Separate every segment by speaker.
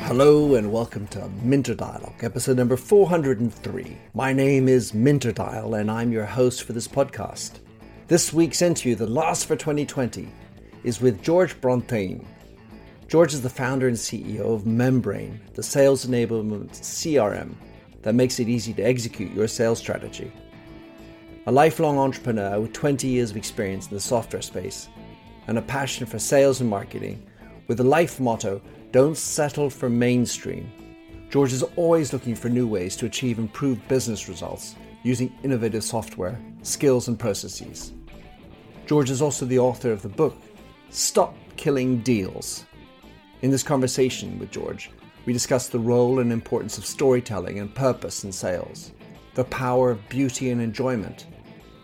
Speaker 1: Hello and welcome to Minter Dialogue, episode number 403. My name is Minter Dial and I'm your host for this podcast. This week's interview, the last for 2020, is with George Brontén. George is the founder and CEO of Membrain, the sales enablement CRM that makes it easy to execute your sales strategy. A lifelong entrepreneur with 20 years of experience in the software space and a passion for sales and marketing, with a life motto don't settle for mainstream. George is always looking for new ways to achieve improved business results using innovative software, skills, and processes. George is also the author of the book Stop Killing Deals. In this conversation with George, we discuss the role and importance of storytelling and purpose in sales, the power of beauty and enjoyment,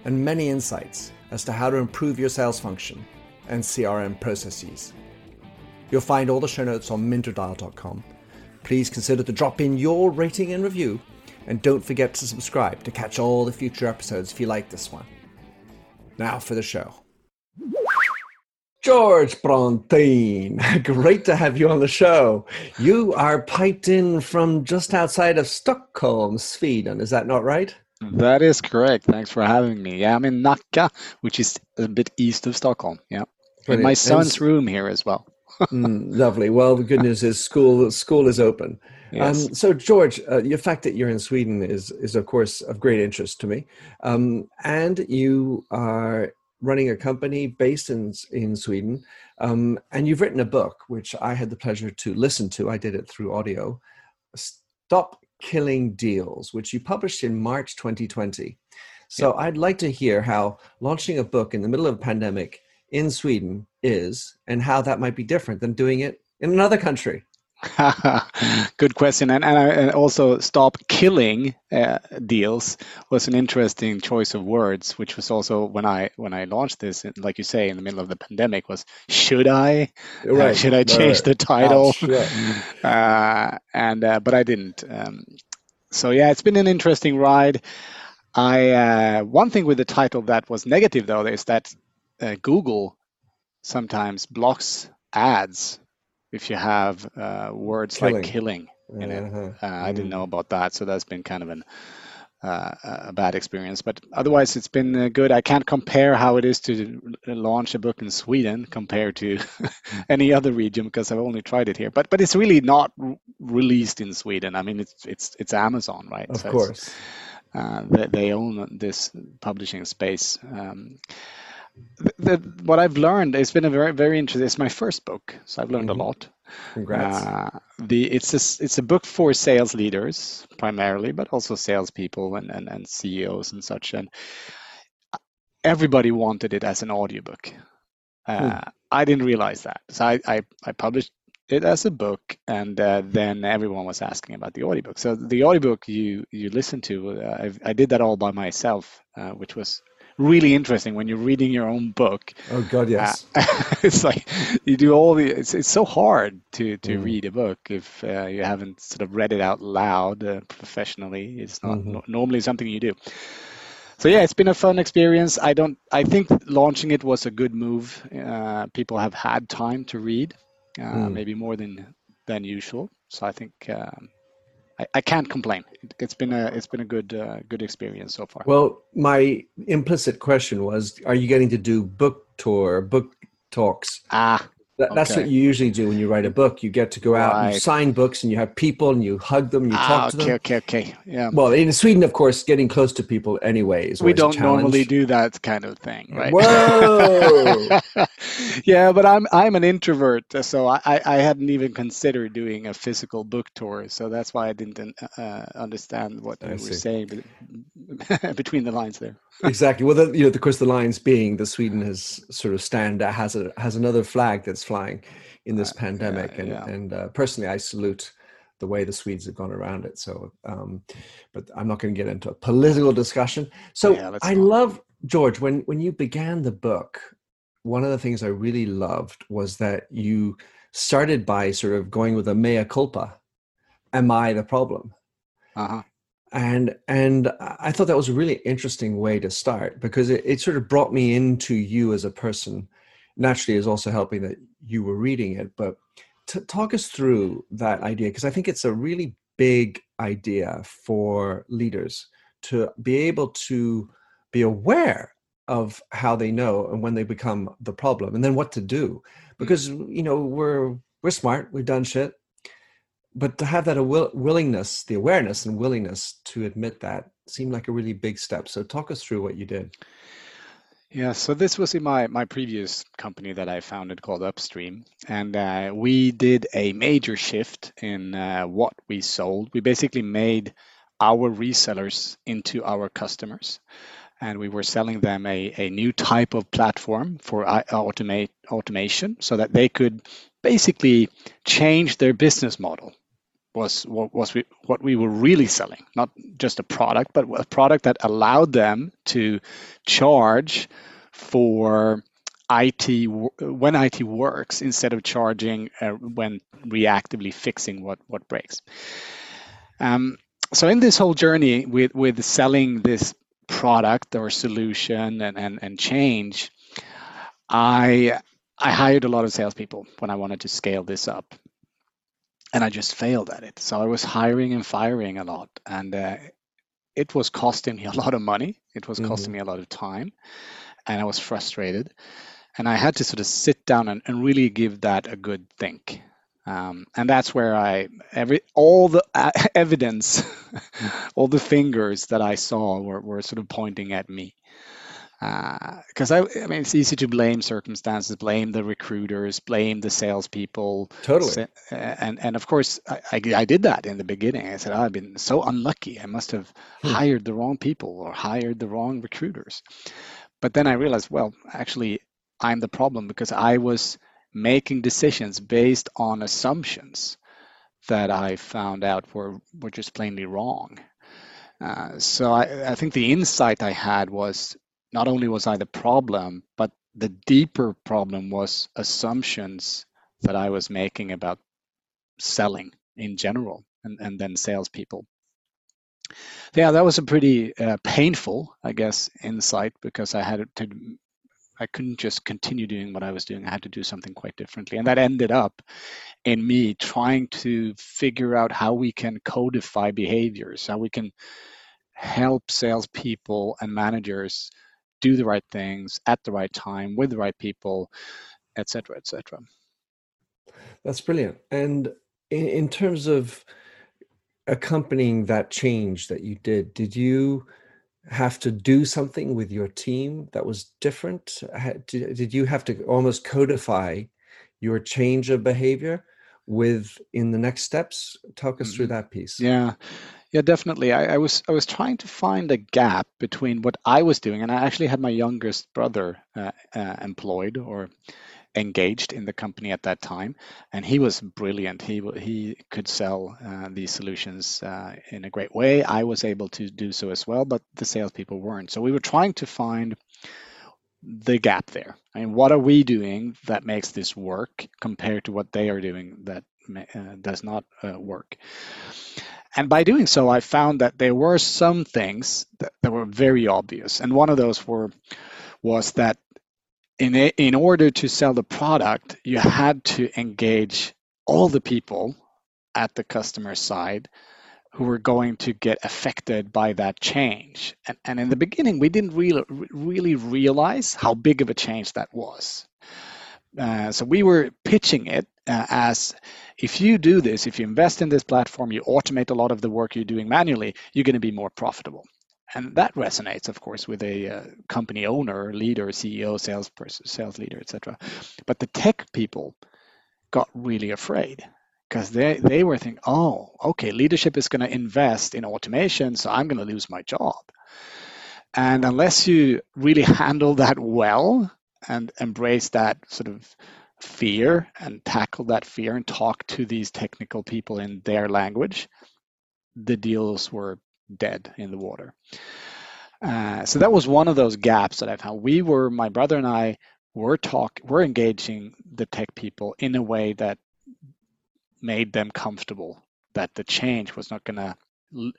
Speaker 1: and many insights as to how to improve your sales function and CRM processes. You'll find all the show notes on minterdial.com. Please consider to drop in your rating and review, and don't forget to subscribe to catch all the future episodes if you like this one. Now for the show. George Brontén, great to have you on the show. You are piped in from just outside of Stockholm, Sweden. Is that not right?
Speaker 2: That is correct. Thanks for having me. Yeah, I'm in Nacka, which is a bit east of Stockholm. Yeah, in my son's room here as well.
Speaker 1: mm, lovely. Well, the good news is school school is open. Yes. Um, so, George, uh, the fact that you're in Sweden is is of course of great interest to me, um, and you are running a company based in in Sweden, um, and you've written a book which I had the pleasure to listen to. I did it through audio. Stop killing deals, which you published in March 2020. So, yeah. I'd like to hear how launching a book in the middle of a pandemic in Sweden is and how that might be different than doing it in another country.
Speaker 2: Good question, and and, I, and also stop killing uh, deals was an interesting choice of words, which was also when I when I launched this, like you say, in the middle of the pandemic, was should I uh, right. uh, should I change right. the title? uh, and uh, but I didn't. Um, so yeah, it's been an interesting ride. I uh, one thing with the title that was negative though is that uh, Google sometimes blocks ads if you have uh, words killing. like killing in uh-huh. it. Uh, I didn't know mm. about that, so that's been kind of an uh, a bad experience. But otherwise, it's been uh, good. I can't compare how it is to launch a book in Sweden compared to any other region because I've only tried it here. But but it's really not r- released in Sweden. I mean, it's it's it's Amazon, right?
Speaker 1: Of so course.
Speaker 2: Uh, they, they, own this publishing space. Um, the, what I've learned, it's been a very, very interesting. It's my first book, so I've learned mm-hmm. a lot.
Speaker 1: Congrats. Uh,
Speaker 2: the it's a it's a book for sales leaders primarily, but also salespeople and, and and CEOs and such. And everybody wanted it as an audiobook. Uh, hmm. I didn't realize that, so I I, I published it as a book, and uh, then everyone was asking about the audiobook. So the audiobook you you listen to, uh, I did that all by myself, uh, which was really interesting when you're reading your own book.
Speaker 1: Oh God, yes.
Speaker 2: Uh, it's like you do all the. It's it's so hard to to mm. read a book if uh, you haven't sort of read it out loud uh, professionally. It's not mm-hmm. normally something you do. So yeah, it's been a fun experience. I don't. I think launching it was a good move. Uh, people have had time to read, uh, mm. maybe more than than usual. So I think um, I, I can't complain. It, has been a it's been a good uh, good experience so far.
Speaker 1: Well, my implicit question was: Are you getting to do book tour, book talks?
Speaker 2: Ah,
Speaker 1: that, okay. That's what you usually do when you write a book. You get to go out right. and you sign books and you have people and you hug them, you ah, talk to
Speaker 2: okay,
Speaker 1: them.
Speaker 2: Okay, okay, okay. yeah.
Speaker 1: Well, in Sweden, of course, getting close to people anyway is
Speaker 2: We don't normally do that kind of thing, right?
Speaker 1: Whoa!
Speaker 2: yeah, but I'm I'm an introvert, so I, I hadn't even considered doing a physical book tour, so that's why I didn't uh, understand what I you see. were saying between the lines there.
Speaker 1: exactly. Well, the, you know, of course, the lines being that Sweden has sort of stand has a has another flag that's flying in this uh, pandemic. Yeah, and yeah. and uh, personally, I salute the way the Swedes have gone around it. So, um, but I'm not going to get into a political discussion. So yeah, I love George when when you began the book. One of the things I really loved was that you started by sort of going with a mea culpa. Am I the problem?
Speaker 2: Uh-huh.
Speaker 1: and and I thought that was a really interesting way to start because it, it sort of brought me into you as a person. Naturally, is also helping that you were reading it, but to talk us through that idea because I think it's a really big idea for leaders to be able to be aware of how they know and when they become the problem and then what to do. Hmm. Because you know we're we're smart we've done shit but to have that will, willingness the awareness and willingness to admit that seemed like a really big step. So talk us through what you did
Speaker 2: yeah, so this was in my my previous company that I founded called Upstream, and uh, we did a major shift in uh, what we sold. We basically made our resellers into our customers, and we were selling them a, a new type of platform for automate automation, so that they could basically change their business model was what was we, what we were really selling, not just a product, but a product that allowed them to charge for IT when IT works instead of charging uh, when reactively fixing what what breaks. Um, so in this whole journey with with selling this product or solution and and, and change, I I hired a lot of salespeople when I wanted to scale this up and I just failed at it. So I was hiring and firing a lot, and uh, it was costing me a lot of money. It was costing mm-hmm. me a lot of time, and I was frustrated. And I had to sort of sit down and, and really give that a good think. Um, and that's where I every all the uh, evidence, all the fingers that I saw were, were sort of pointing at me because uh, I, I mean, it's easy to blame circumstances, blame the recruiters, blame the salespeople.
Speaker 1: Totally.
Speaker 2: And and of course, I, I, I did that in the beginning. I said, oh, I've been so unlucky. I must have hmm. hired the wrong people or hired the wrong recruiters. But then I realized, well, actually, I'm the problem because I was making decisions based on assumptions that I found out were were just plainly wrong. Uh, so I, I think the insight I had was not only was I the problem, but the deeper problem was assumptions that I was making about selling in general and, and then salespeople. Yeah, that was a pretty uh, painful, I guess, insight because I had to, I couldn't just continue doing what I was doing. I had to do something quite differently. And that ended up in me trying to figure out how we can codify behaviors, how we can help salespeople and managers do the right things at the right time with the right people, etc., etc.
Speaker 1: That's brilliant. And in, in terms of accompanying that change that you did, did you have to do something with your team that was different? Did, you have to almost codify your change of behavior with in the next steps? Talk us through that piece.
Speaker 2: Yeah. Yeah, definitely. I, I, was I was trying to find a gap between what I was doing, and I actually had my youngest brother uh, uh, employed or engaged in the company at that time, and he was brilliant. He he could sell uh, these solutions uh, in a great way. I was able to do so as well, but the salespeople weren't. So we were trying to find the gap there. I mean, what are we doing that makes this work compared to what they are doing that uh, does not uh, work? And by doing so, I found that there were some things that, that were very obvious. And one of those were was that in in order to sell the product, you had to engage all the people at the customer side who were going to get affected by that change. And, and in the beginning, we didn't really, really realize how big of a change that was. Uh, so we were pitching it uh, as if you do this, if you invest in this platform, you automate a lot of the work you're doing manually, you're going to be more profitable. And that resonates, of course, with a uh, company owner, leader, CEO, salesperson, sales leader, etc. But the tech people got really afraid because they, they were thinking, oh, okay, leadership is going to invest in automation, so I'm going to lose my job. And unless you really handle that well and embrace that sort of fear and tackle that fear and talk to these technical people in their language, the deals were dead in the water. Uh, so that was one of those gaps that I found. We were, my brother and I, were talk, were engaging the tech people in a way that made them comfortable that the change was not going to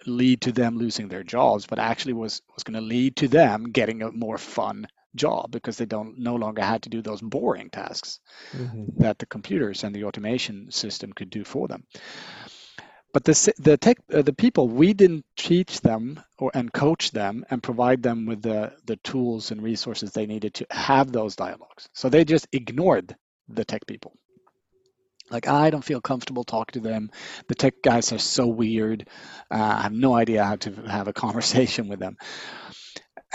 Speaker 2: lead to them losing their jobs, but actually was was going to lead to them getting a more fun job because they don't no longer had to do those boring tasks mm-hmm. that the computers and the automation system could do for them. But the the tech uh, the people we didn't teach them or and coach them and provide them with the the tools and resources they needed to have those dialogues. So they just ignored the tech people. Like I don't feel comfortable talking to them. The tech guys are so weird. Uh, I have no idea how to have a conversation with them.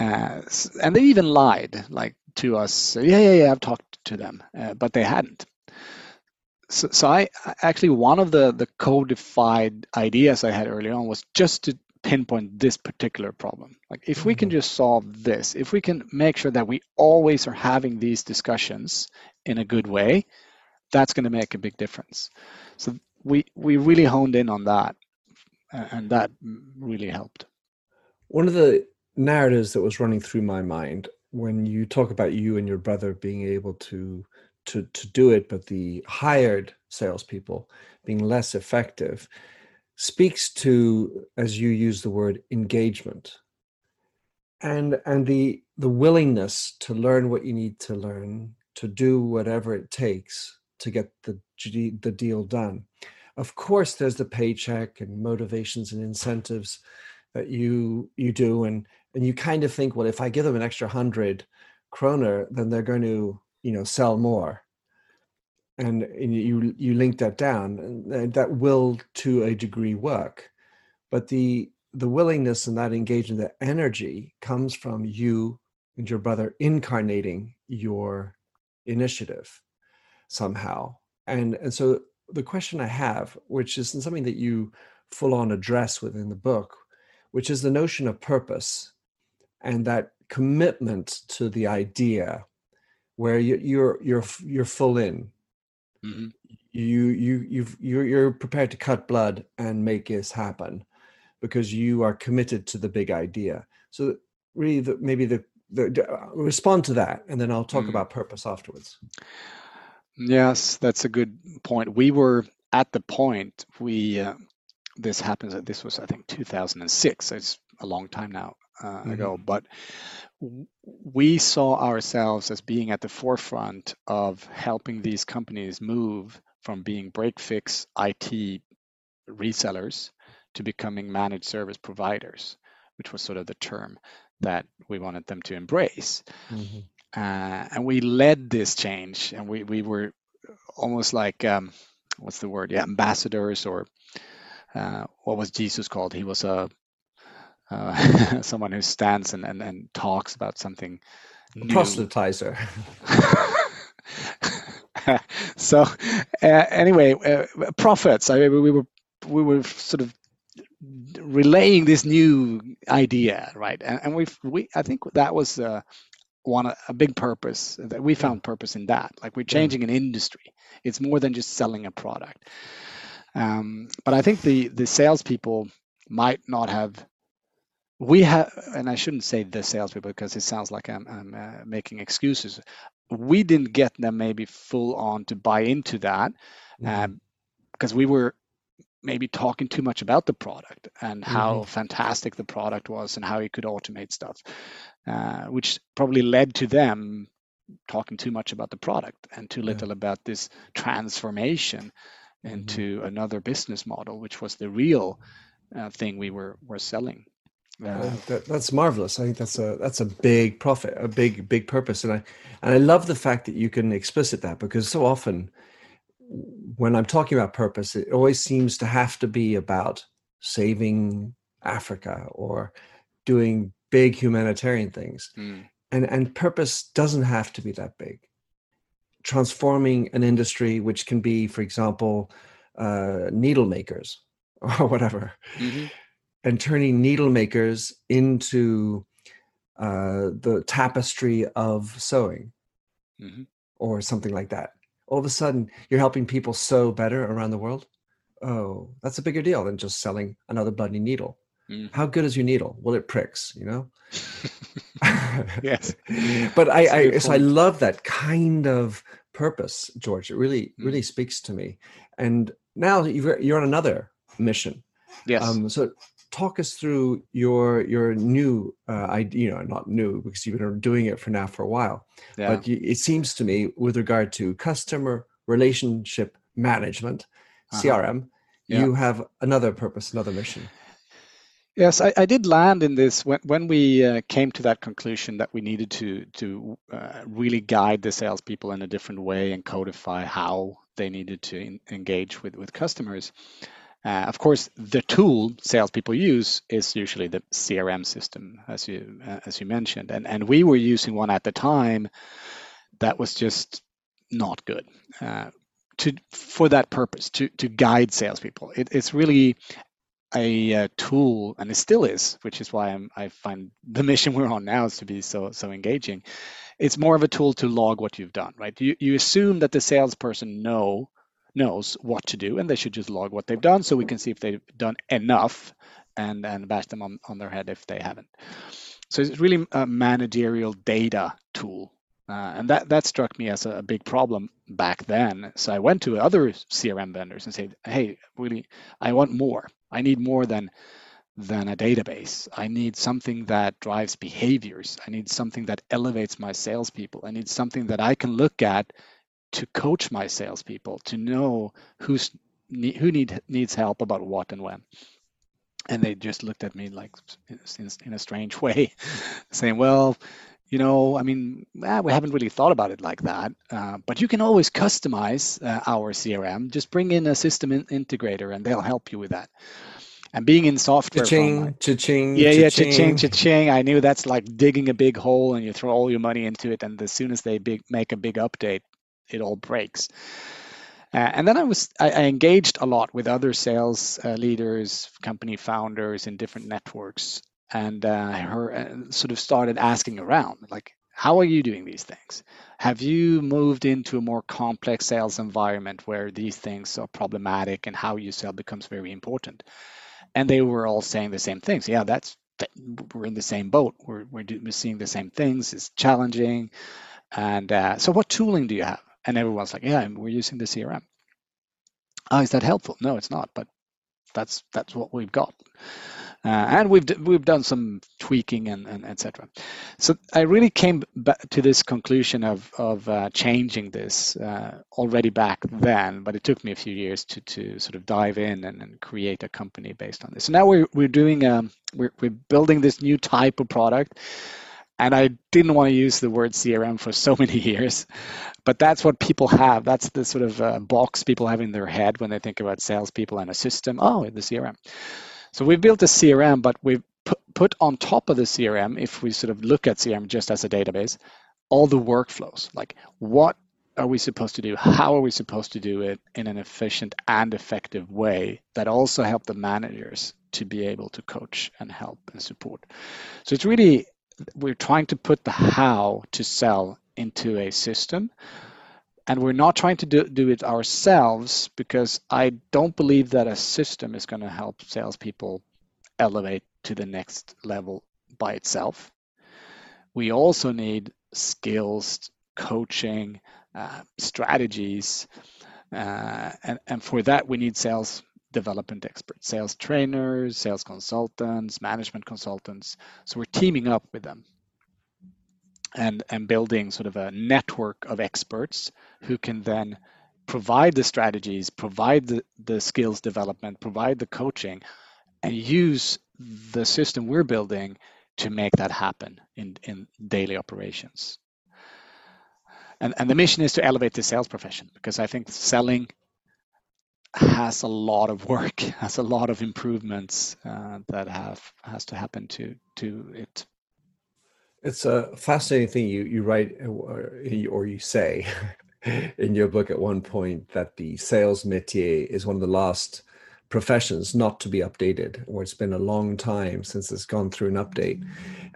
Speaker 2: Uh, and they even lied, like to us. Yeah, yeah, yeah. I've talked to them, uh, but they hadn't. So, so I actually one of the the codified ideas I had early on was just to pinpoint this particular problem. Like if we can mm-hmm. just solve this, if we can make sure that we always are having these discussions in a good way, that's going to make a big difference. So we we really honed in on that, and that really helped.
Speaker 1: One of the narratives that was running through my mind when you talk about you and your brother being able to to to do it, but the hired salespeople being less effective, speaks to, as you use the word, engagement, and and the the willingness to learn what you need to learn, to do whatever it takes to get the the deal done. Of course, there's the paycheck and motivations and incentives that you you do, and and you kind of think, well, if I give them an extra hundred kroner, then they're going to, you know, sell more. And, and you you link that down, and that will to a degree work, but the the willingness and that engagement, that energy comes from you and your brother incarnating your initiative somehow. And and so the question I have, which is something that you full on address within the book, which is the notion of purpose and that commitment to the idea where you, you're you're you're full in. Mm-hmm. you you you've you're, you're prepared to cut blood and make this happen because you are committed to the big idea. So really the, maybe the, the uh, respond to that and then i'll talk mm-hmm. about purpose afterwards.
Speaker 2: Yes that's a good point. We were at the point we uh, this happens this was i think 2006 it's a long time now uh, mm-hmm. ago, but we saw ourselves as being at the forefront of helping these companies move from being break fix IT resellers to becoming managed service providers, which was sort of the term that we wanted them to embrace. Mm-hmm. Uh, and we led this change, and we, we were almost like um, what's the word? Yeah, ambassadors, or uh, what was Jesus called? He was a uh, someone who stands and, and, and talks about something
Speaker 1: new. proselytizer.
Speaker 2: So uh, anyway uh, prophets. I mean, we were we were sort of relaying this new idea right? And, and we we I think that was uh, one a big purpose that we found purpose in that. Like we're changing an industry. It's more than just selling a product. Um, but I think the the salespeople might not have we have, and I shouldn't say the salespeople because it sounds like I'm, I'm uh, making excuses. We didn't get them maybe full on to buy into that mm-hmm. um, because we were maybe talking too much about the product and how mm-hmm. fantastic the product was and how you could automate stuff, uh, which probably led to them talking too much about the product and too little yeah. about this transformation mm-hmm. into another business model, which was the real uh, thing we were were selling.
Speaker 1: Uh, that, that's marvelous. I think that's a that's a big profit, a big big purpose, and I and I love the fact that you can explicit that because so often when I'm talking about purpose, it always seems to have to be about saving Africa or doing big humanitarian things, mm. and and purpose doesn't have to be that big. Transforming an industry, which can be, for example, uh, needle makers or whatever. Mm-hmm and turning needle makers into uh, the tapestry of sewing mm-hmm. or something like that. All of a sudden, you're helping people sew better around the world. Oh, that's a bigger deal than just selling another bloody needle. Mm. How good is your needle? Well, it pricks, you know.
Speaker 2: yes,
Speaker 1: but I, I so I love that kind of purpose, George. It really, mm. really speaks to me. And now you're on another mission.
Speaker 2: Yes. Um,
Speaker 1: so talk us through your your new uh, idea. You know, not new because you've been doing it for now for a while. Yeah. But it seems to me, with regard to customer relationship management, uh-huh. CRM, yeah. you have another purpose, another mission.
Speaker 2: Yes, I, I, did land in this when when we uh, came to that conclusion that we needed to to uh, really guide the salespeople in a different way and codify how they needed to in, engage with with customers. Uh, of course, the tool salespeople use is usually the CRM system, as you uh, as you mentioned, and and we were using one at the time that was just not good uh, to for that purpose to to guide salespeople. It, it's really a, a, uh, tool, and it still is, which is why I'm, I find the mission we're on now is to be so so engaging. It's more of a tool to log what you've done, right? You you assume that the salesperson know knows what to do, and they should just log what they've done, so we can see if they've done enough, and and bash them on on their head if they haven't. So it's really a managerial data tool uh, and that, that struck me as a, a, big problem back then. So I went to other CRM vendors and said, hey, really, I want more. I need more than than a database. I need something that drives behaviors. I need something that elevates my salespeople. I need something that I can look at to coach my salespeople to know who's who need needs help about what and when. And they just looked at me like in, in a strange way, saying, "Well, you know, I mean, eh, we haven't really thought about it like that. Uh, but you can always customize uh, our CRM. Just bring in a system in- integrator, and they'll help you with that. And being in software,
Speaker 1: cha-ching, cha-ching,
Speaker 2: yeah, yeah, cha-ching, cha-ching. I knew that's like digging a big hole, and you throw all your money into it, and as soon as they big, make a big update, it all breaks. Uh, and then I was I, I, engaged a lot with other sales uh, leaders, company founders in different networks, and uh, her uh, sort of started asking around, like, how are you doing these things? Have you moved into a more complex sales environment where these things are problematic and how you sell becomes very important? And they were all saying the same things. Yeah, that's we're in the same boat. We're we're, do, we're seeing the same things. It's challenging. And uh, so, what tooling do you have? And everyone's like, yeah, we're using the CRM. Oh, is that helpful? No, it's not. But that's that's what we've got. Uh, and we've we've done some tweaking and, and etc. So I really came back to this conclusion of of uh, changing this uh, already back then, but it took me a few years to to sort of dive in and, and create a company based on this. So now we're we're doing um, we're we're building this new type of product. And I didn't want to use the word CRM for so many years, but that's what people have. That's the sort of uh, box people have in their head when they think about salespeople and a system. Oh, the CRM. So we've built a CRM, but we've put on top of the CRM, if we sort of look at CRM just as a database, all the workflows. Like what are we supposed to do? How are we supposed to do it in an efficient and effective way that also help the managers to be able to coach and help and support? So it's really, we're trying to put the how to sell into a system and we're not trying to do, do it ourselves because I don't believe that a system is going to help salespeople elevate to the next level by itself. We also need skills, coaching, uh, strategies, uh, and, and for that we need sales development experts, sales trainers, sales consultants, management consultants. So we're teaming up with them and, and building sort of a network of experts who can then provide the strategies, provide the, the skills development, provide the coaching, and use the system we're building to make that happen in, in daily operations. And, and the mission is to elevate the sales profession because I think selling has a lot of work, has a lot of improvements uh, that have has to happen to to it.
Speaker 1: It's a fascinating thing you you write uh, or you say in your book at one point that the sales métier is one of the last professions not to be updated or it's been a long time since it's gone through an update.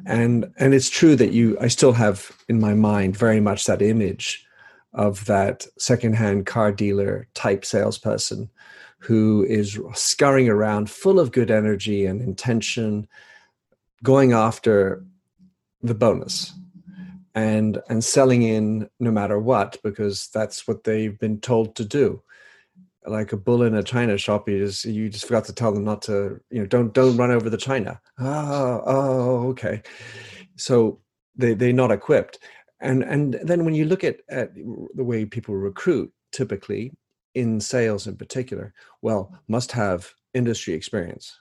Speaker 1: And and it's true that you i still have in my mind very much that image of that secondhand car dealer type salesperson who is scurrying around full of good energy and intention going after the bonus and and selling in no matter what because that's what they've been told to do. Like a bull in a china shop you just you just forgot to tell them not to you know don't don't run over the china. Oh oh okay. So they they're not equipped and and then when you look at at the way people recruit typically in sales in particular well must have industry experience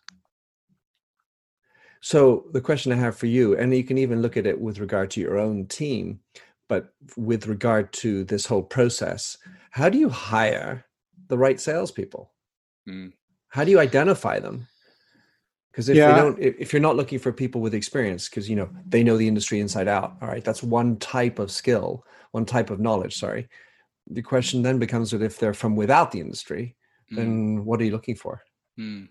Speaker 1: so the question i have for you and you can even look at it with regard to your own team but with regard to this whole process how do you hire the right salespeople? Mm. How do you identify them? Because if yeah. they don't, if you're not looking for people with experience, because you know they know the industry inside out, all right, that's one type of skill, one type of knowledge. Sorry, the question then becomes that if they're from without the industry, mm. then what are you looking for? Mm.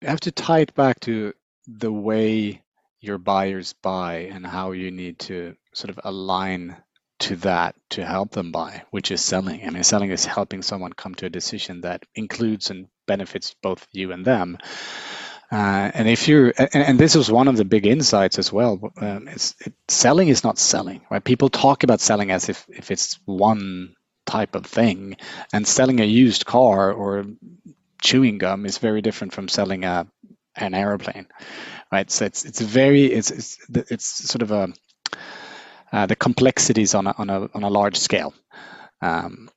Speaker 2: You have to tie it back to the way your buyers buy and how you need to sort of align to that to help them buy, which is selling. I mean, selling is helping someone come to a decision that includes and benefits both you and them. Uh, and if you're, and, and, this was one of the big insights as well. Um, it's it, selling is not selling, right? People talk about selling as if if it's one type of thing, and selling a used car or chewing gum is very different from selling a an airplane, right? So it's it's very it's it's it's sort of a uh, the complexities on a, on a, on a large scale. Um,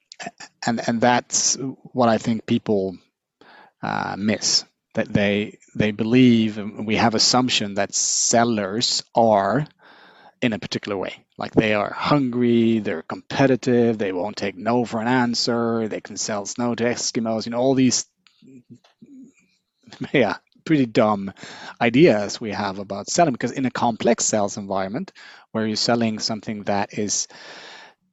Speaker 2: and, and that's what I think people uh, miss that they they believe we have assumption that sellers are in a particular way. Like they are hungry they're competitive they won't take no for an answer they can sell snow to eskimos you know all these yeah pretty dumb ideas we have about selling because in a complex sales environment where you're selling something that is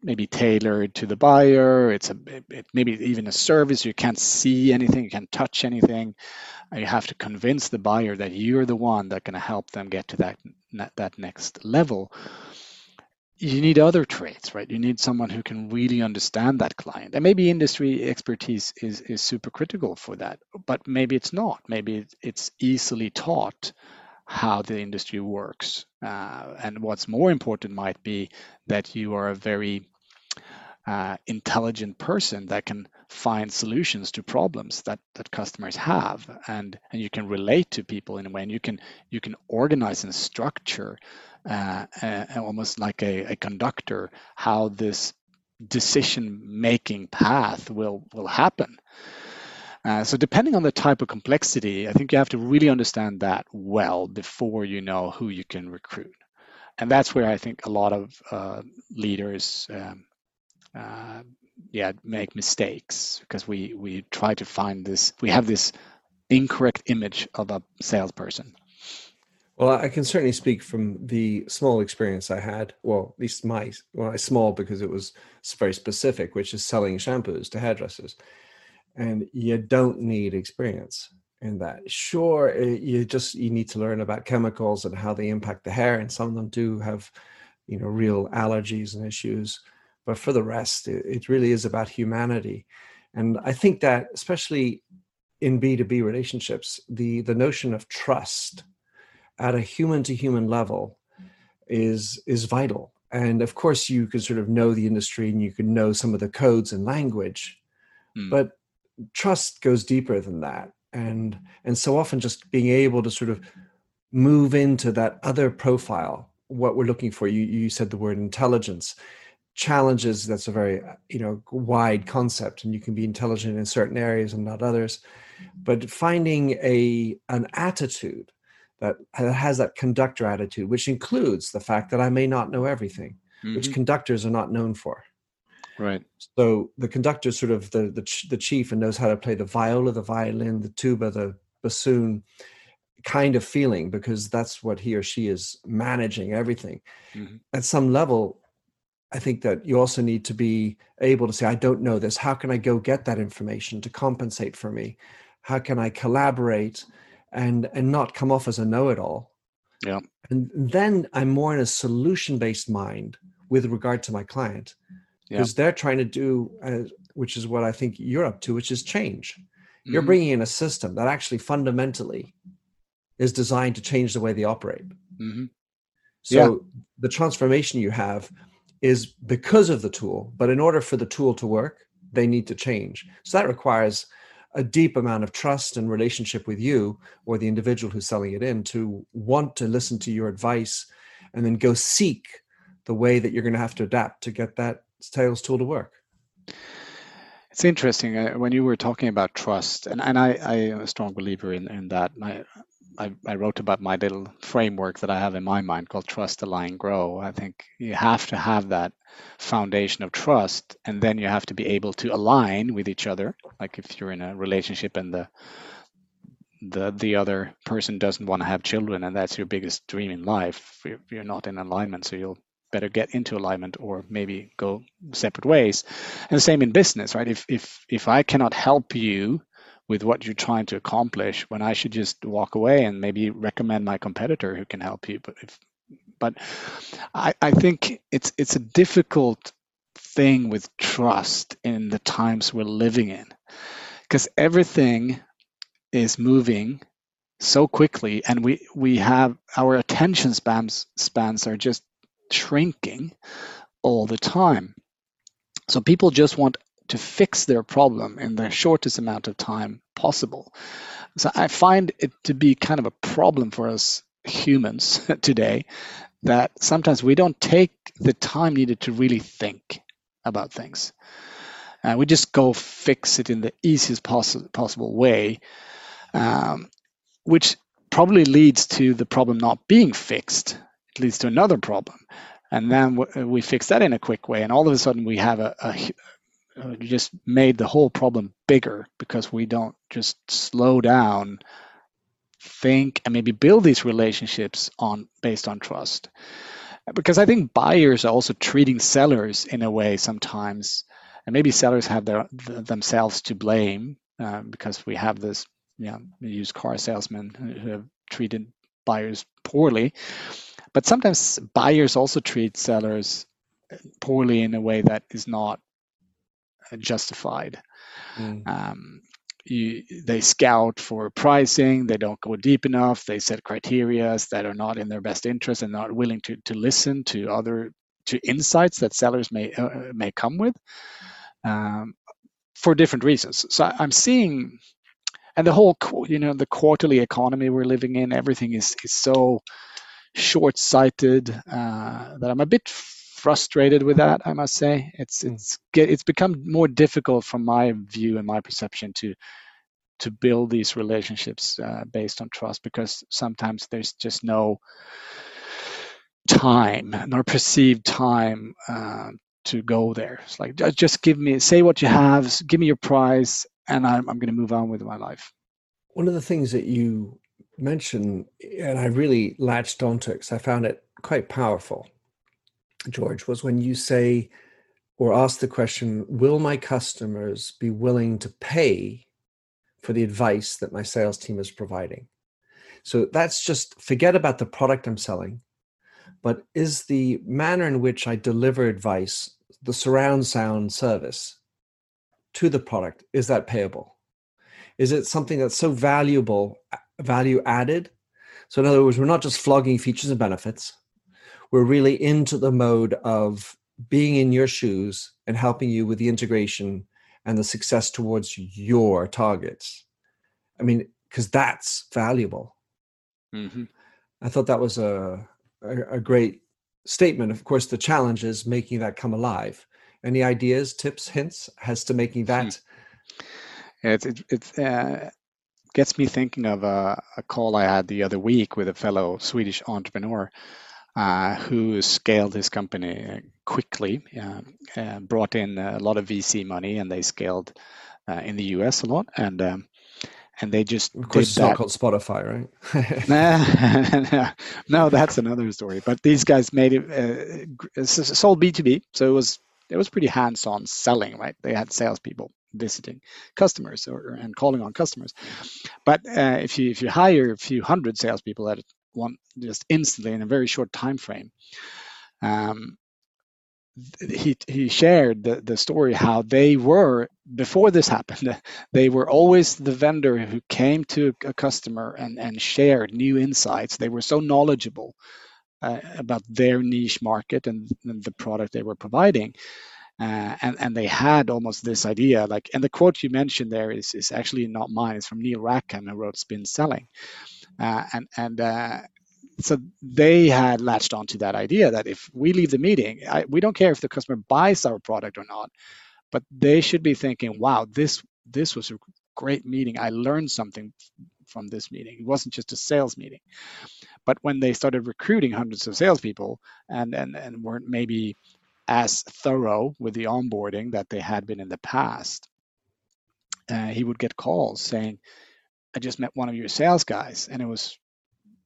Speaker 2: maybe tailored to the buyer it's a it, maybe even a service you can't see anything you can't touch anything you have to convince the buyer that you're the one that can help them get to that that next level you need other traits, right? You need someone who can really understand that client. And maybe industry expertise is, is super critical for that, but maybe it's not. Maybe it's easily taught how the industry works. Uh, and what's more important might be that you are a very uh, intelligent person that can find solutions to problems that, that customers have and, and you can relate to people in a way and you can you can organize and structure uh, uh, almost like a, a conductor, how this decision making path will will happen. Uh, so depending on the type of complexity, I think you have to really understand that well before you know who you can recruit, and that's where I think a lot of uh, leaders, um, uh, yeah, make mistakes because we we try to find this. We have this incorrect image of a salesperson.
Speaker 1: Well, I can certainly speak from the small experience I had. Well, at least my well, small because it was very specific, which is selling shampoos to hairdressers, and you don't need experience in that. Sure, eh, you just you need to learn about chemicals and how they impact the hair, and some of them do have, you know, real allergies and issues. But for the rest, it, it really is about humanity, and I think that especially in B two B relationships, the the notion of trust at a human to human level is is vital. And of course you can sort of know the industry and you can know some of the codes and language mm. but trust goes deeper than that. And and so often just being able to sort of move into that other profile what we're looking for you you said the word intelligence challenges that's a very you know wide concept and you can be intelligent in certain areas and not others but finding a an attitude that has that conductor attitude, which includes the fact that I may not know everything, mm-hmm. which conductors are not known for.
Speaker 2: Right.
Speaker 1: So the conductor is sort of the, the the chief and knows how to play the viola, the violin, the tuba, the bassoon kind of feeling because that's what he or she is managing everything. Mm-hmm. At some level, I think that you also need to be able to say, I don't know this. How can I go get that information to compensate for me? How can I collaborate? and and not come off as a know-it-all
Speaker 2: yeah
Speaker 1: and then i'm more in a solution-based mind with regard to my client because yeah. they're trying to do uh, which is what i think you're up to which is change mm-hmm. you're bringing in a system that actually fundamentally is designed to change the way they operate mm-hmm. so yeah. the transformation you have is because of the tool but in order for the tool to work they need to change. So that requires a deep amount of trust and relationship with you or the individual who's selling it in to want to listen to your advice and then go seek the way that you're going to have to adapt to get that sales tool to work.
Speaker 2: It's interesting uh, when you were talking about trust, and, and I, I am a strong believer in, in that. I, I, wrote about my little framework that I have in my mind called Trust, Align, Grow. I think you have to have that foundation of trust, and then you have to be able to align with each other. Like if you're in a relationship and the the the other person doesn't want to have children, and that's your biggest dream in life, you're not in alignment, so you'll better get into alignment or maybe go separate ways. And the same in business, right? If if if I cannot help you with what you're trying to accomplish, when I should just walk away and maybe recommend my competitor who can help you. But if but I, I think it's it's a difficult thing with trust in the times we're living in because everything is moving so quickly and we we have our attention spans spans are just shrinking all the time. So people just want to fix their problem in the shortest amount of time possible. So I find it to be kind of a problem for us humans today that sometimes we don't take the time needed to really think about things. Uh, we just go fix it in the easiest poss- possible way, um, which probably leads to the problem not being fixed it leads to another problem. And then we fix that in a quick way, and all of a sudden we have a, a uh, just made the whole problem bigger because we don't just slow down, think, and maybe build these relationships on based on trust. Because I think buyers are also treating sellers in a way sometimes, and maybe sellers have their themselves to blame uh, because we have this, you know, used car salesmen who have treated buyers poorly. But sometimes buyers also treat sellers poorly in a way that is not justified. Mm. Um, you, they scout for pricing, they don't go deep enough, they set criteria that are not in their best interest and not willing to, to listen to other to insights that sellers may uh, may come with um, for different reasons. So I'm seeing, and the whole you know the quarterly economy we're living in, everything is is so short-sighted uh, that I'm a bit frustrated with that. I must say it's hmm. it's get, it's become more difficult from my view and my perception to to build these relationships uh, based on trust because sometimes there's just no time nor perceived time uh, to go there. It's like just give me say what you have, give me your price, and I'm I'm going to move on with my life.
Speaker 1: One of the things that you mentioned, and I really latched onto it because I found it quite powerful, George, was when you say or ask the question Will my customers be willing to pay for the advice that my sales team is providing? So that's just forget about the product I'm selling, but is the manner in which I deliver advice, the surround sound service to the product, is that payable? Is it something that's so valuable value added. So, in other words, we're not just flogging features and benefits, we're really into the mode of being in your shoes and helping you with the integration and the success towards your targets. I mean, because that's valuable. Mm-hmm. I thought that was a, a, a great statement. Of course, the challenge is making that come alive. Any ideas, tips, hints as to making that?
Speaker 2: Hmm. It's it, it's uh, gets me thinking of a, a, call I had the other week with a fellow Swedish entrepreneur uh, who scaled his company quickly, uh, brought in a lot of VC money, and they scaled uh, in the US a lot. And um, and they just
Speaker 1: of course it's not called Spotify,
Speaker 2: right? no, that's another story. But these guys made it uh, sold B two B, so it was it was pretty hands on selling, right? They had salespeople visiting customers or and calling on customers. But uh, if you if you hire a few hundred salespeople at one just instantly in a very short time frame, um, he he shared the, the story how they were before this happened they were always the vendor who came to a customer and and shared new insights. They were so knowledgeable uh, about their niche market and, and, the product they were providing Uh, and and they had almost this idea like and the quote you mentioned there is is actually not mine it's from neil rackham who wrote spin selling and and uh, so they had latched onto that idea that if we leave the meeting I, we don't care if the customer buys our product or not but they should be thinking wow this this was a great meeting. I learned something from this meeting. It wasn't just a sales meeting. But when they started recruiting hundreds of salespeople and and, and weren't maybe as thorough with the onboarding that they had been in the past, uh, he would get calls saying, "I just met one of your sales guys, and it was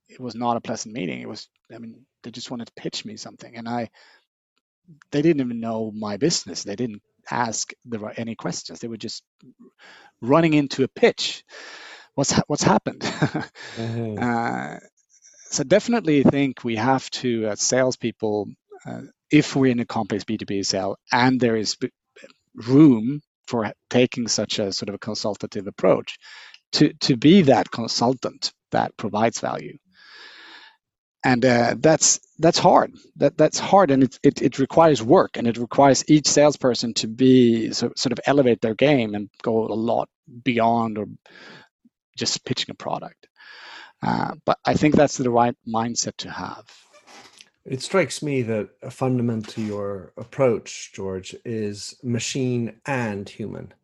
Speaker 2: it was not a pleasant meeting. It was, I mean, they just wanted to pitch me something, and I they didn't even know my business. They didn't ask the any questions. They were just running into a pitch. What's what's happened? mm-hmm. uh, so definitely think we have to, as salespeople, uh, if we're in a complex B2B sale and there is room for taking such a sort of a consultative approach, to, to be that consultant that provides value. And uh, that's that's hard. That that's hard, and it, it it requires work, and it requires each salesperson to be so, sort of elevate their game and go a lot beyond or just pitching a product. Uh, but I think that's the right mindset to have.
Speaker 1: It strikes me that a fundamental to your approach, George, is machine and human,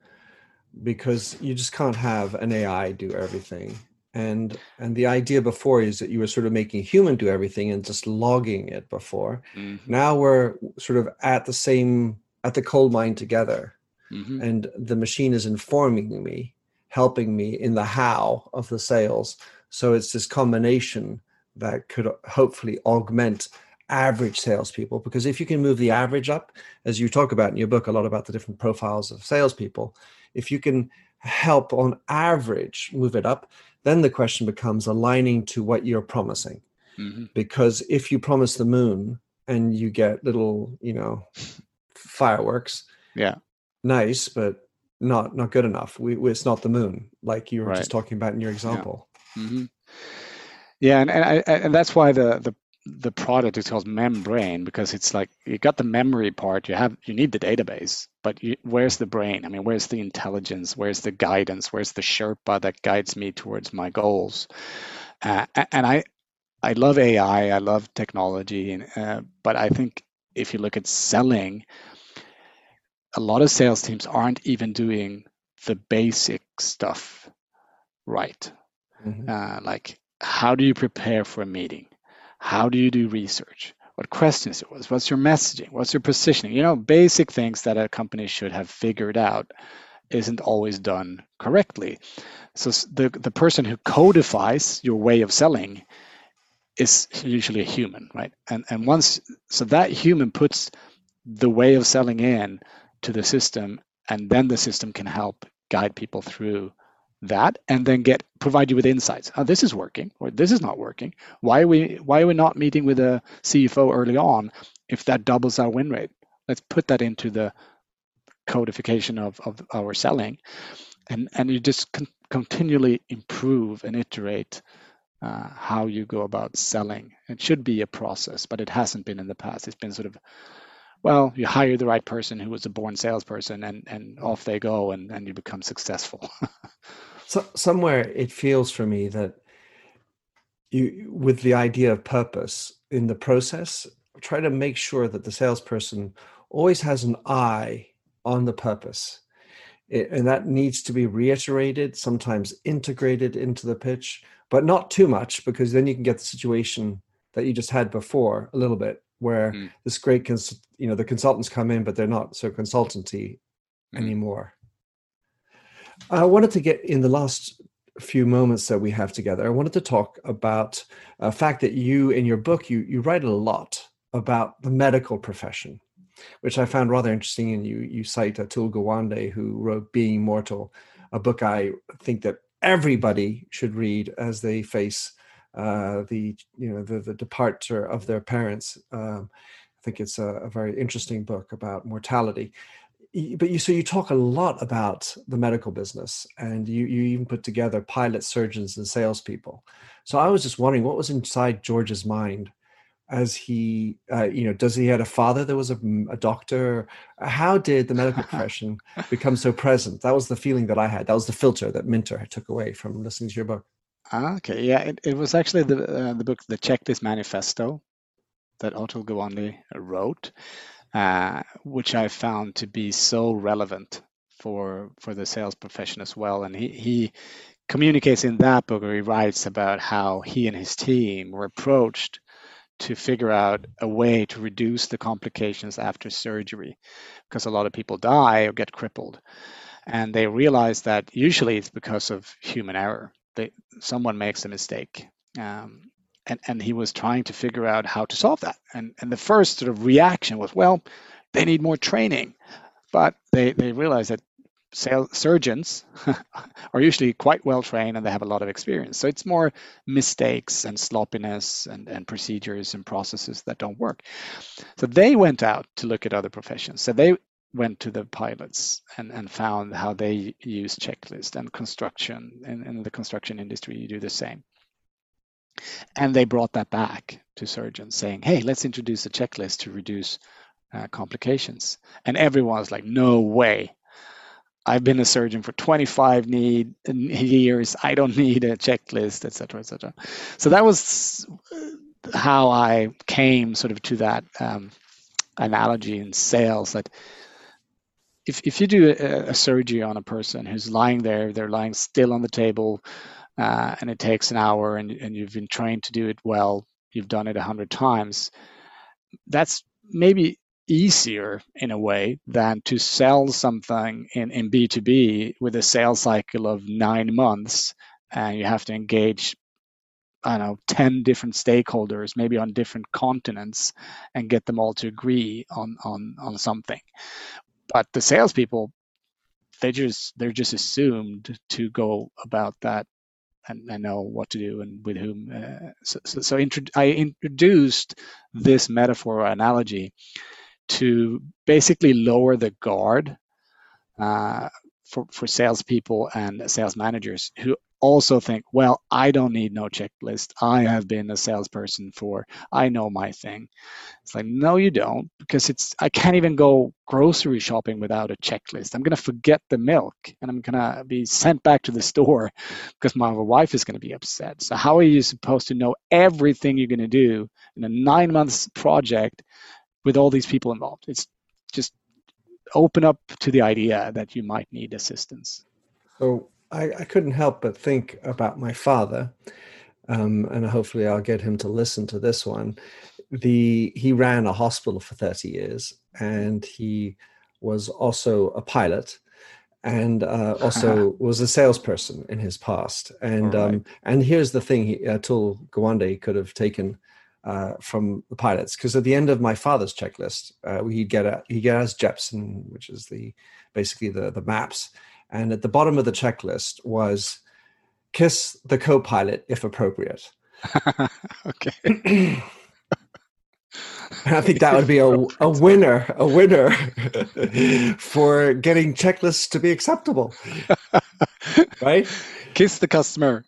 Speaker 1: because you just can't have an AI do everything. And and the idea before is that you were sort of making a human do everything and just logging it before. Mm-hmm. Now we're sort of at the same at the coal mine together, mm-hmm. and the machine is informing me, helping me in the how of the sales. So it's this combination that could hopefully augment average salespeople because if you can move the average up, as you talk about in your book, a lot about the different profiles of salespeople, if you can help on average move it up, then the question becomes aligning to what you're promising. Mm-hmm. Because if you promise the moon and you get little, you know, fireworks,
Speaker 2: yeah,
Speaker 1: nice, but not not good enough. We, it's not the moon, like you were right. just talking about in your example.
Speaker 2: Yeah, mm-hmm. yeah and and, I, and that's why the the the product is called Membrain because it's like you got the memory part you have you need the database but you, where's the brain? I mean where's the intelligence? Where's the guidance? Where's the sherpa that guides me towards my goals? Uh, and i i love ai i love technology and, uh, but i think if you look at selling a lot of sales teams aren't even doing the basic stuff right. Mm-hmm. uh, like how do you prepare for a meeting how do you do research? What questions it was? What's your messaging? What's your positioning? You know, basic things that a company should have figured out isn't always done correctly. So the the person who codifies your way of selling is usually a human, right? And and once so that human puts the way of selling in to the system, and then the system can help guide people through that and then get provide you with insights. Oh, this is working or this is not working. Why are we why are we not meeting with a CFO early on if that doubles our win rate? Let's put that into the codification of, of our selling and and you just con- continually improve and iterate uh, how you go about selling. It should be a process, but it hasn't been in the past. It's been sort of well, you hire the right person who was a born salesperson and, and off they go and, and you become successful.
Speaker 1: so, somewhere it feels for me that you, with the idea of purpose in the process, try to make sure that the salesperson always has an eye on the purpose. It, and that needs to be reiterated, sometimes integrated into the pitch, but not too much because then you can get the situation that you just had before a little bit where mm. this great cons- you know the consultants come in but they're not so consultancy mm. anymore i wanted to get in the last few moments that we have together i wanted to talk about a fact that you in your book you you write a lot about the medical profession which i found rather interesting and you you cite atul gawande who wrote being mortal a book i think that everybody should read as they face uh, the you know the, the departure of their parents. Um, I think it's a, a, very interesting book about mortality. But you so you talk a lot about the medical business, and you you even put together pilot surgeons and salespeople. So I was just wondering what was inside George's mind as he, uh, you know, does he had a father that was a, a, doctor? How did the medical profession become so present? That was the feeling that I had. That was the filter that Minter took away from listening to your book.
Speaker 2: Ah, okay, yeah, it, it was actually the uh, the book, the Checklist Manifesto, that Atul Gawande wrote, uh, which I found to be so relevant for for the sales profession as well. And he he communicates in that book, where he writes about how he and his team were approached to figure out a way to reduce the complications after surgery because a lot of people die or get crippled and they realize that usually it's because of human error they, someone makes a mistake um, and, and he was trying to figure out how to solve that and, and the first sort of reaction was well they need more training but they, they realized that surgeons are usually quite well trained and they have a lot of experience. So it's more mistakes and sloppiness and, and procedures and processes that don't work. So they went out to look at other professions. So they went to the pilots and, and found how they use checklist and construction. In, in the construction industry, you do the same. And they brought that back to surgeons saying, hey, let's introduce a checklist to reduce uh, complications. And everyone's like, no way I've been a surgeon for 25 need, years. I don't need a checklist, etc., etc. So that was how I came sort of to that um, analogy in sales that if, if you do a, a, surgery on a person who's lying there, they're lying still on the table, uh, and it takes an hour, and, and you've been trained to do it well, you've done it a hundred times. That's maybe easier in a way than to sell something in, in B2B with a sales cycle of nine months and you have to engage I don't know, 10 different stakeholders, maybe on different continents, and get them all to agree on, on, on something. But the salespeople, they just they're just assumed to go about that and, and know what to do and with whom. Uh, so, so, so I introduced this metaphor or analogy to basically lower the guard uh, for, for salespeople and sales managers who also think, well, I don't need no checklist. I have been a salesperson for, I know my thing. It's like, no, you don't, because it's, I can't even go grocery shopping without a checklist. I'm going to forget the milk and I'm going to be sent back to the store because my wife is going to be upset. So, how are you supposed to know everything you're going to do in a nine months project with all these people involved. It's just open up to the idea that you might need assistance.
Speaker 1: So I, I couldn't help but think about my father, um, and hopefully I'll get him to listen to this one. The he ran a hospital for thirty years, and he was also a pilot and uh, also was a salesperson in his past. And right. um, and here's the thing: he, Atul Gawande could have taken uh, from the pilots because at the end of my father's checklist, uh, he'd get a, he get us Jeppesen, which is the basically the the maps, and at the bottom of the checklist was kiss the co-pilot if appropriate.
Speaker 2: okay.
Speaker 1: I think that would be a, a winner, a winner for getting checklists to be acceptable. right?
Speaker 2: Kiss the customer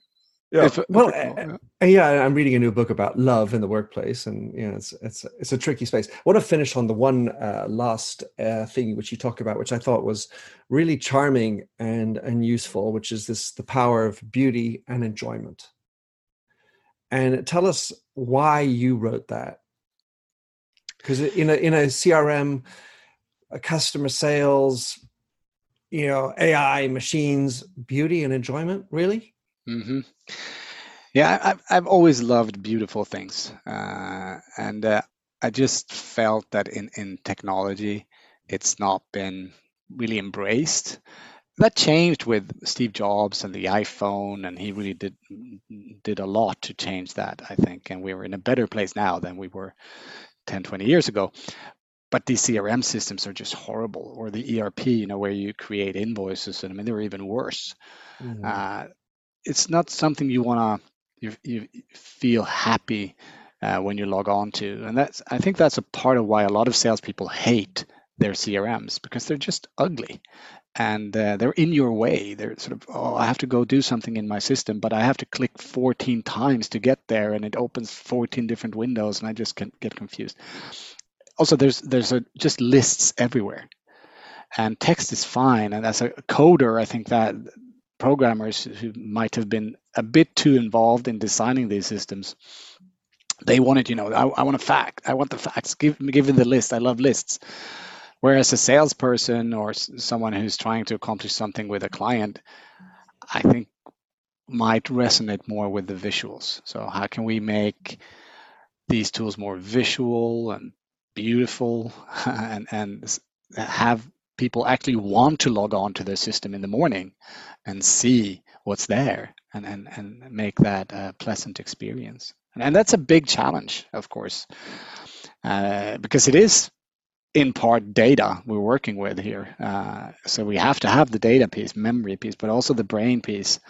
Speaker 1: yeah. If, well, if, uh, yeah, I'm reading a new book about love in the workplace, and you know, it's it's it's a tricky space. I want to finish on the one uh, last uh, thing which you talk about, which I thought was really charming and and useful, which is this the power of beauty and enjoyment. And tell us why you wrote that, because in a in a CRM, a customer sales, you know, AI, machines, beauty and enjoyment, really
Speaker 2: Mm-hmm. Yeah, I've I've always loved beautiful things, uh, and uh, I just felt that in in technology, it's not been really embraced. That changed with Steve Jobs and the iPhone, and he really did did a lot to change that, I think. And we are in a better place now than we were 10, 20 years ago. But these CRM systems are just horrible, or the ERP, you know, where you create invoices, and I mean they're even worse. Mm-hmm. Uh, it's not something you want to you, you feel happy uh, when you log on to and that's i think that's a part of why a lot of salespeople hate their CRMs because they're just ugly and uh, they're in your way. They're sort of, oh, I have to go do something in my system, but I have to click 14 times to get there, and it opens 14 different windows, and I just can get confused. Also, there's there's a, just lists everywhere, and text is fine. And as a coder, I think that programmers who might have been a bit too involved in designing these systems they wanted, you know, I, I want a fact. I want the facts. Give me, give me the list. I love lists. Whereas a salesperson or someone who's trying to accomplish something with a client, I think might resonate more with the visuals. So how can we make these tools more visual and beautiful and, and have people actually want to log on to their system in the morning and see what's there and, and, and make that a pleasant experience. And that's a big challenge, of course, uh, because it is in part data we're working with here. Uh, so we have to have the data piece, memory piece, but also the brain piece,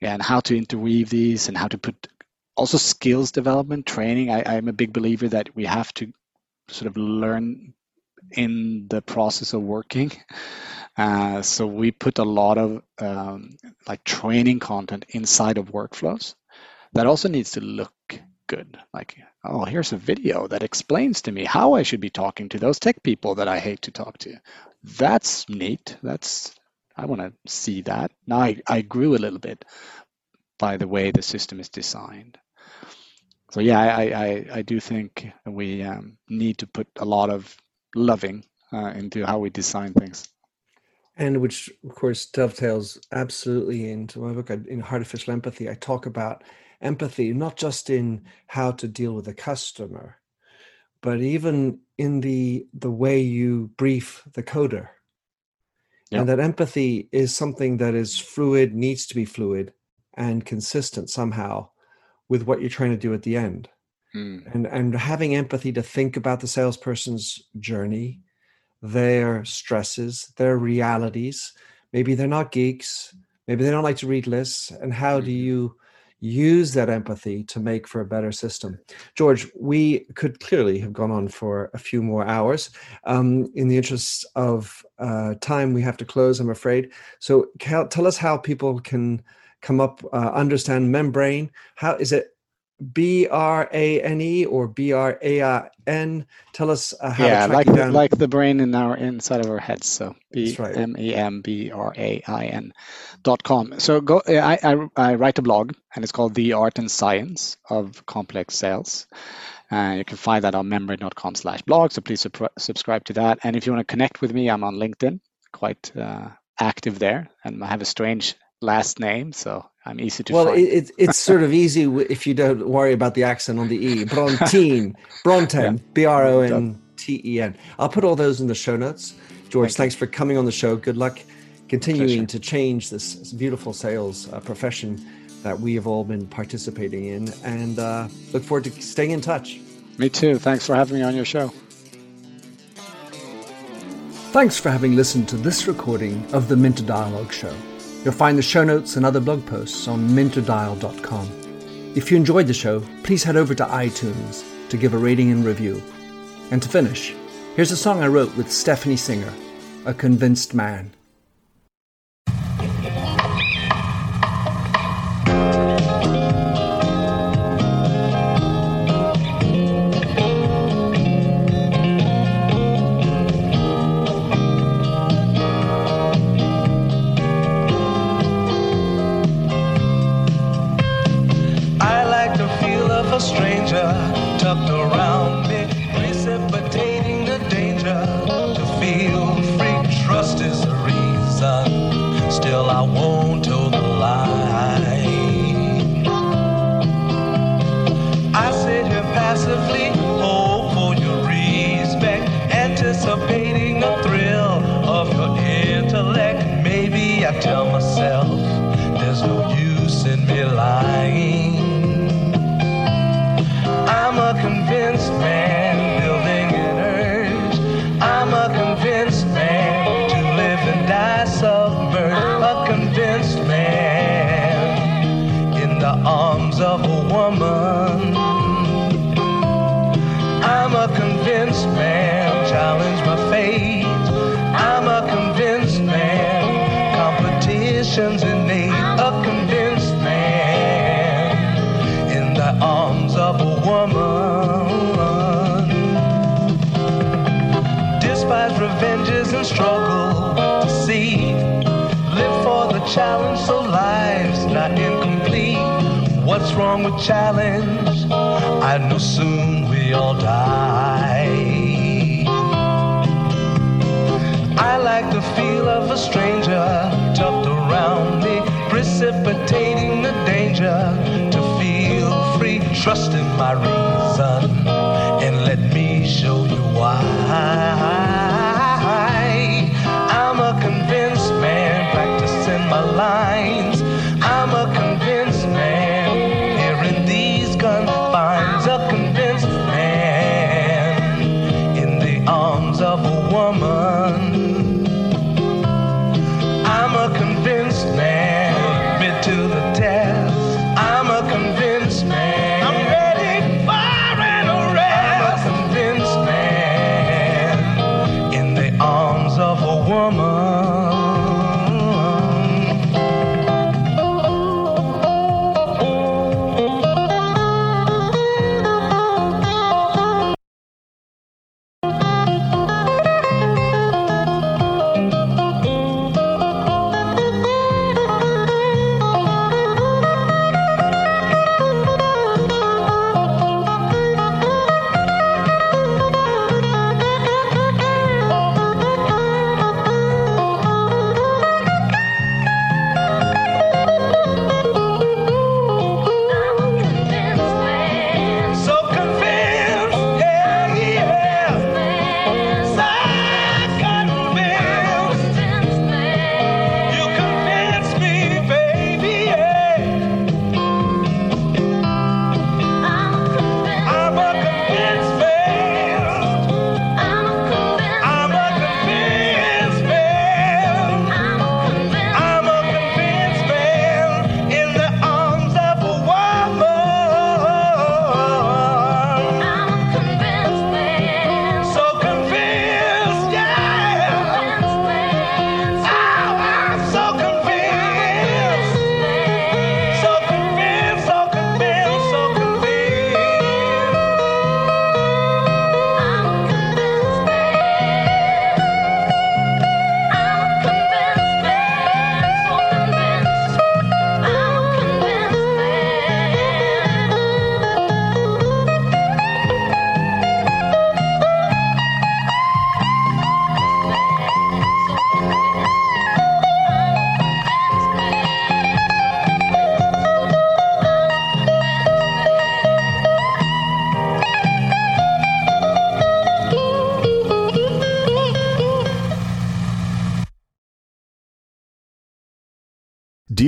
Speaker 2: and how to interweave these and how to put also skills development, training. I, I'm a big believer that we have to sort of learn in the process of working. Uh, so we put a lot of um, like training content inside of workflows that also needs to look good. Like, oh, here's a video that explains to me how I should be talking to those tech people that I hate to talk to. That's neat. That's I want to see that. Now I, I grew a little bit by the way the system is designed. So yeah, I I, I do think we um, need to put a lot of loving uh, into how we design things
Speaker 1: and which of course dovetails absolutely into my book in artificial empathy i talk about empathy, not just in how to deal with a customer, but even in the the way you brief the coder. Yeah. And that empathy is something that is fluid, needs to be fluid and consistent somehow with what you're trying to do at the end. Mm. And and having empathy to think about the salesperson's journey, their stresses, their realities. Maybe they're not geeks. Maybe they don't like to read lists. And how mm. do mm-hmm. you use that empathy to make for a better system. George, we could clearly have gone on for a few more hours. Um, in the interest of uh, time, we have to close, I'm afraid. So, tell us how people can come up, uh, understand Membrain. How is it B R A N E or B R A I N. Tell us uh, how
Speaker 2: yeah,
Speaker 1: to
Speaker 2: like the, like the brain in our inside of our heads. So B M E M B R A I N dot com. So go. I, I I write a blog and it's called The Art and Science of Complex Sales. Uh, you can find that on Membrain.com slash blog. So please subscribe to that. And if you want to connect with me, I'm on LinkedIn, quite uh, active there, and I have a strange last name, so I'm easy to
Speaker 1: well,
Speaker 2: find.
Speaker 1: Well, it, it's sort of easy if you don't worry about the accent on the E. Brontén, Brontén, B R O N T E N. I'll put all those in the show notes. George, Thank thanks you. for coming on the show. Good luck continuing to change this beautiful sales uh, profession that we have all been participating in and uh, look forward to staying in touch.
Speaker 2: Me too. Thanks for having me on your show.
Speaker 1: Thanks for having listened to this recording of the Minter Dialogue Show. You'll find the show notes and other blog posts on minterdial.com. If you enjoyed the show, please head over to iTunes to give a rating and review. And to finish, here's a song I wrote with Stephanie Singer, A Convinced Man. Challenge
Speaker 3: wrong with challenge? I know soon we all die. I like the feel of a stranger tucked around me, precipitating the danger to feel free. Trust in my reason